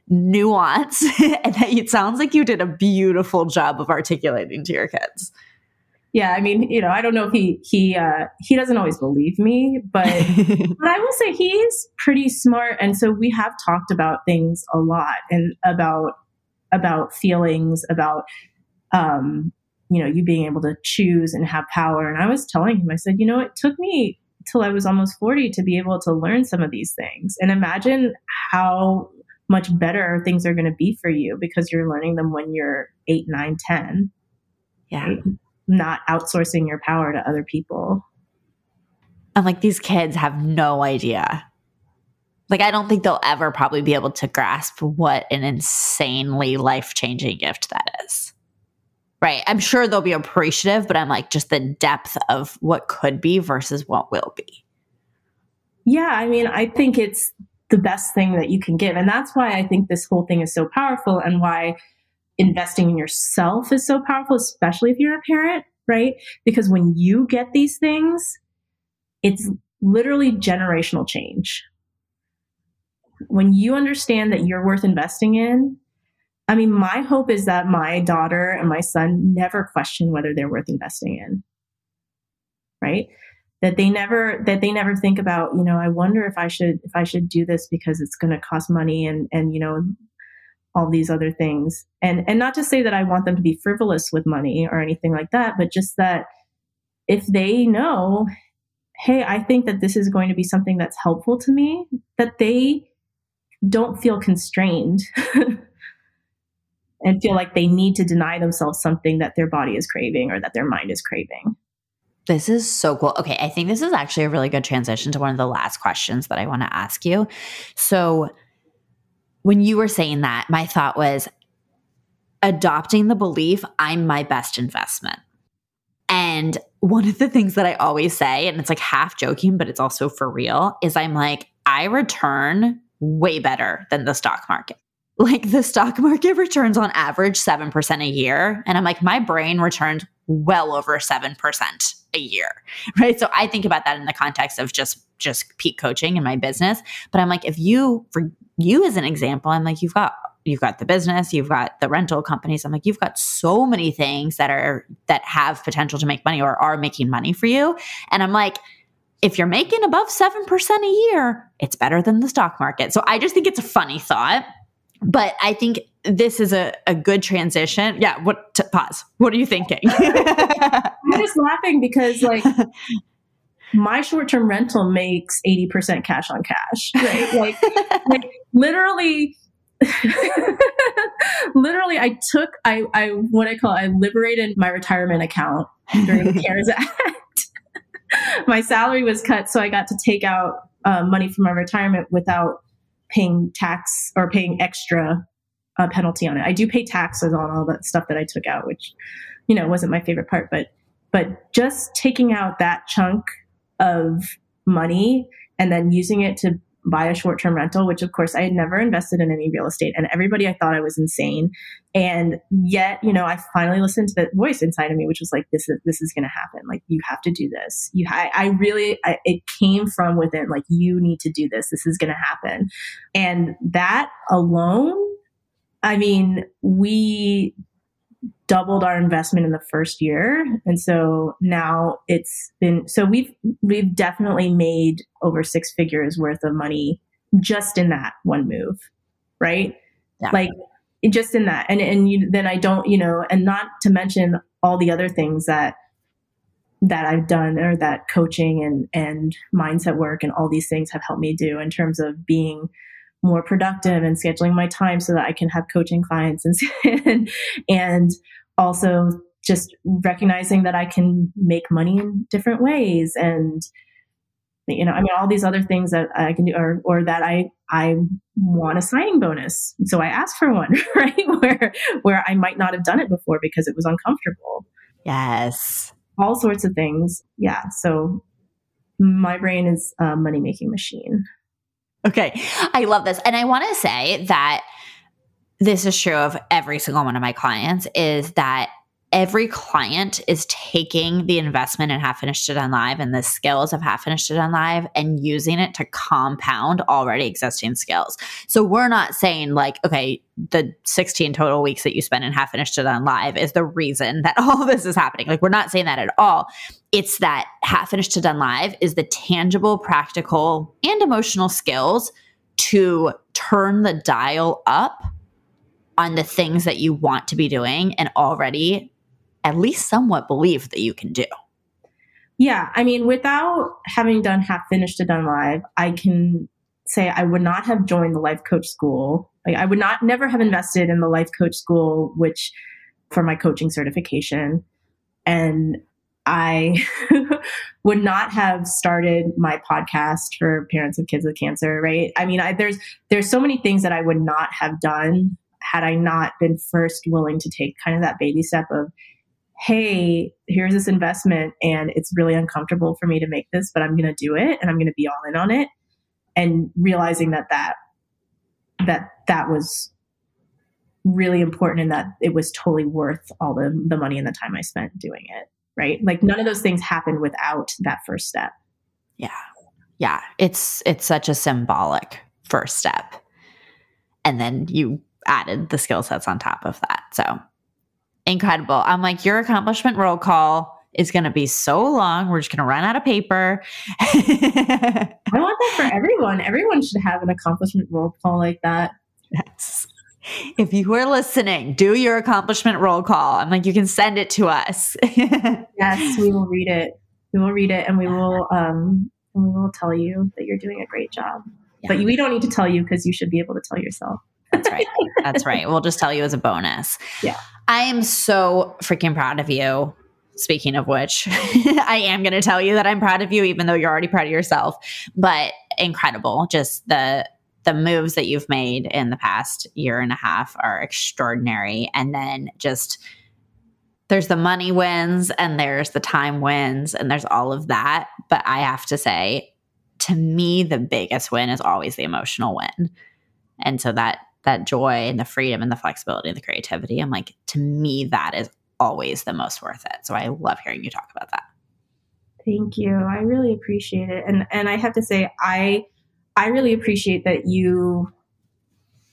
Speaker 1: nuance. and [laughs] that it sounds like you did a beautiful job of articulating to your kids
Speaker 2: yeah, I mean, you know, I don't know if he he uh, he doesn't always believe me, but [laughs] but I will say he's pretty smart, and so we have talked about things a lot and about about feelings, about um, you know, you being able to choose and have power. And I was telling him, I said, you know, it took me till I was almost forty to be able to learn some of these things, and imagine how much better things are going to be for you because you're learning them when you're eight, nine, ten.
Speaker 1: Yeah. Right?
Speaker 2: Not outsourcing your power to other people.
Speaker 1: And like these kids have no idea. Like, I don't think they'll ever probably be able to grasp what an insanely life changing gift that is. Right. I'm sure they'll be appreciative, but I'm like, just the depth of what could be versus what will be.
Speaker 2: Yeah. I mean, I think it's the best thing that you can give. And that's why I think this whole thing is so powerful and why investing in yourself is so powerful, especially if you're a parent, right? Because when you get these things, it's literally generational change. When you understand that you're worth investing in, I mean, my hope is that my daughter and my son never question whether they're worth investing in. Right? That they never that they never think about, you know, I wonder if I should if I should do this because it's going to cost money and and you know, all these other things. And and not to say that I want them to be frivolous with money or anything like that, but just that if they know, hey, I think that this is going to be something that's helpful to me, that they don't feel constrained [laughs] and feel like they need to deny themselves something that their body is craving or that their mind is craving.
Speaker 1: This is so cool. Okay, I think this is actually a really good transition to one of the last questions that I want to ask you. So, when you were saying that, my thought was adopting the belief I'm my best investment. And one of the things that I always say, and it's like half joking, but it's also for real, is I'm like, I return way better than the stock market. Like the stock market returns on average 7% a year. And I'm like, my brain returned well over 7% a year. Right. So I think about that in the context of just just peak coaching in my business. But I'm like, if you for you as an example, I'm like, you've got you've got the business, you've got the rental companies. I'm like, you've got so many things that are that have potential to make money or are making money for you. And I'm like, if you're making above 7% a year, it's better than the stock market. So I just think it's a funny thought. But I think this is a, a good transition. Yeah, what to, pause. What are you thinking? [laughs]
Speaker 2: I'm just laughing because like my short-term rental makes 80% cash on cash right [laughs] like like literally [laughs] literally i took i i what i call i liberated my retirement account during the cares act my salary was cut so i got to take out uh, money from my retirement without paying tax or paying extra uh, penalty on it i do pay taxes on all that stuff that i took out which you know wasn't my favorite part but but just taking out that chunk of money and then using it to buy a short term rental, which of course I had never invested in any real estate. And everybody I thought I was insane. And yet, you know, I finally listened to the voice inside of me, which was like, this is, this is going to happen. Like, you have to do this. You, I, I really, I, it came from within, like, you need to do this. This is going to happen. And that alone I mean, we doubled our investment in the first year. And so now it's been so we've we've definitely made over six figures worth of money just in that one move right? Yeah. like just in that. And and you, then i don't you know and not to mention all the other things that that i've done or that coaching and and mindset work and all these things have helped me do in terms of being more productive and scheduling my time so that I can have coaching clients and [laughs] and also just recognizing that I can make money in different ways and you know I mean all these other things that I can do or or that I I want a signing bonus. So I asked for one [laughs] right where where I might not have done it before because it was uncomfortable.
Speaker 1: Yes.
Speaker 2: All sorts of things. Yeah. So my brain is a money making machine
Speaker 1: Okay. I love this. And I want to say that this is true of every single one of my clients is that every client is taking the investment in half finished to done live and the skills of half finished to done live and using it to compound already existing skills. So we're not saying like, okay, the 16 total weeks that you spend in half finished to done live is the reason that [laughs] all this is happening. Like we're not saying that at all. It's that half finished to done live is the tangible, practical, and emotional skills to turn the dial up on the things that you want to be doing and already at least somewhat believe that you can do.
Speaker 2: Yeah, I mean, without having done half finished to done live, I can say I would not have joined the life coach school. Like I would not never have invested in the life coach school, which for my coaching certification. And I [laughs] would not have started my podcast for parents of kids with cancer, right? I mean, I, there's there's so many things that I would not have done had I not been first willing to take kind of that baby step of hey, here's this investment and it's really uncomfortable for me to make this, but I'm going to do it and I'm going to be all in on it. And realizing that that, that, that was really important and that it was totally worth all the, the money and the time I spent doing it. Right. Like none of those things happened without that first step.
Speaker 1: Yeah. Yeah. It's, it's such a symbolic first step. And then you added the skill sets on top of that. So incredible. I'm like, your accomplishment roll call is going to be so long. We're just going to run out of paper. [laughs]
Speaker 2: I want that for everyone. Everyone should have an accomplishment roll call like that.
Speaker 1: Yes. If you are listening, do your accomplishment roll call. I'm like, you can send it to us. [laughs]
Speaker 2: yes, we will read it. We will read it and we will um and we will tell you that you're doing a great job. Yeah. But we don't need to tell you because you should be able to tell yourself.
Speaker 1: That's right. That's right. We'll just tell you as a bonus. [laughs]
Speaker 2: Yeah.
Speaker 1: I am so freaking proud of you. Speaking of which, [laughs] I am going to tell you that I'm proud of you, even though you're already proud of yourself. But incredible. Just the the moves that you've made in the past year and a half are extraordinary. And then just there's the money wins and there's the time wins and there's all of that. But I have to say, to me, the biggest win is always the emotional win. And so that that joy and the freedom and the flexibility and the creativity. I'm like, to me, that is always the most worth it. So I love hearing you talk about that.
Speaker 2: Thank you. I really appreciate it. And and I have to say, I I really appreciate that you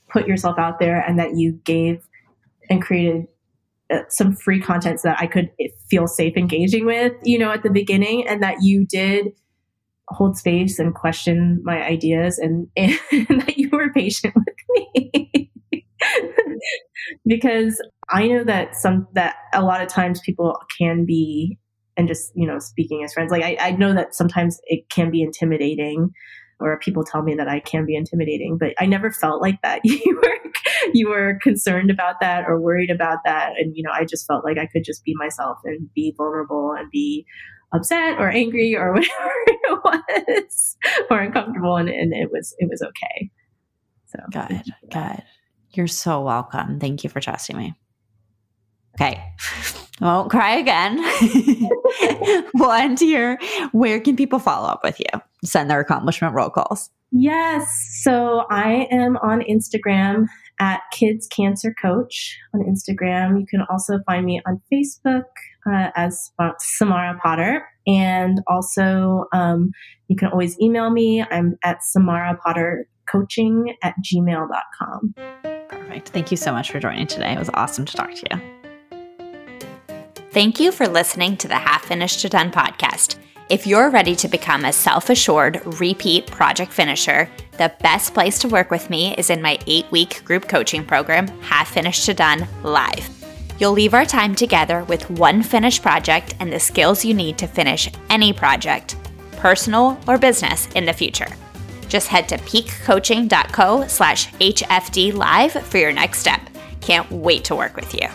Speaker 2: put yourself out there and that you gave and created uh, some free content so that I could feel safe engaging with, you know, at the beginning, and that you did hold space and question my ideas and, [laughs] and that you were patient with. [laughs] because I know that some that a lot of times people can be and just, you know, speaking as friends, like I, I know that sometimes it can be intimidating or people tell me that I can be intimidating, but I never felt like that. [laughs] you were you were concerned about that or worried about that. And, you know, I just felt like I could just be myself and be vulnerable and be upset or angry or [laughs] whatever it was or uncomfortable and, and it was it was okay so
Speaker 1: good good you're so welcome thank you for trusting me okay I [laughs] won't cry again. we'll end here. Where can people follow up with you? Send their accomplishment roll calls.
Speaker 2: Yes. So I am on Instagram at Kids Cancer Coach on Instagram. You can also find me on Facebook uh, as Samara Potter. And also, um, you can always email me. I'm at Samara Potter Coaching at gmail.com.
Speaker 3: Perfect. Thank you so much for joining today. It was awesome to talk to you.
Speaker 1: Thank you for listening to the Half Finished to Done podcast. If you're ready to become a self assured repeat project finisher, the best place to work with me is in my eight week group coaching program, Half Finished to Done Live. You'll leave our time together with one finished project and the skills you need to finish any project, personal or business, in the future. Just head to peakcoaching.co slash HFD live for your next step. Can't wait to work with you.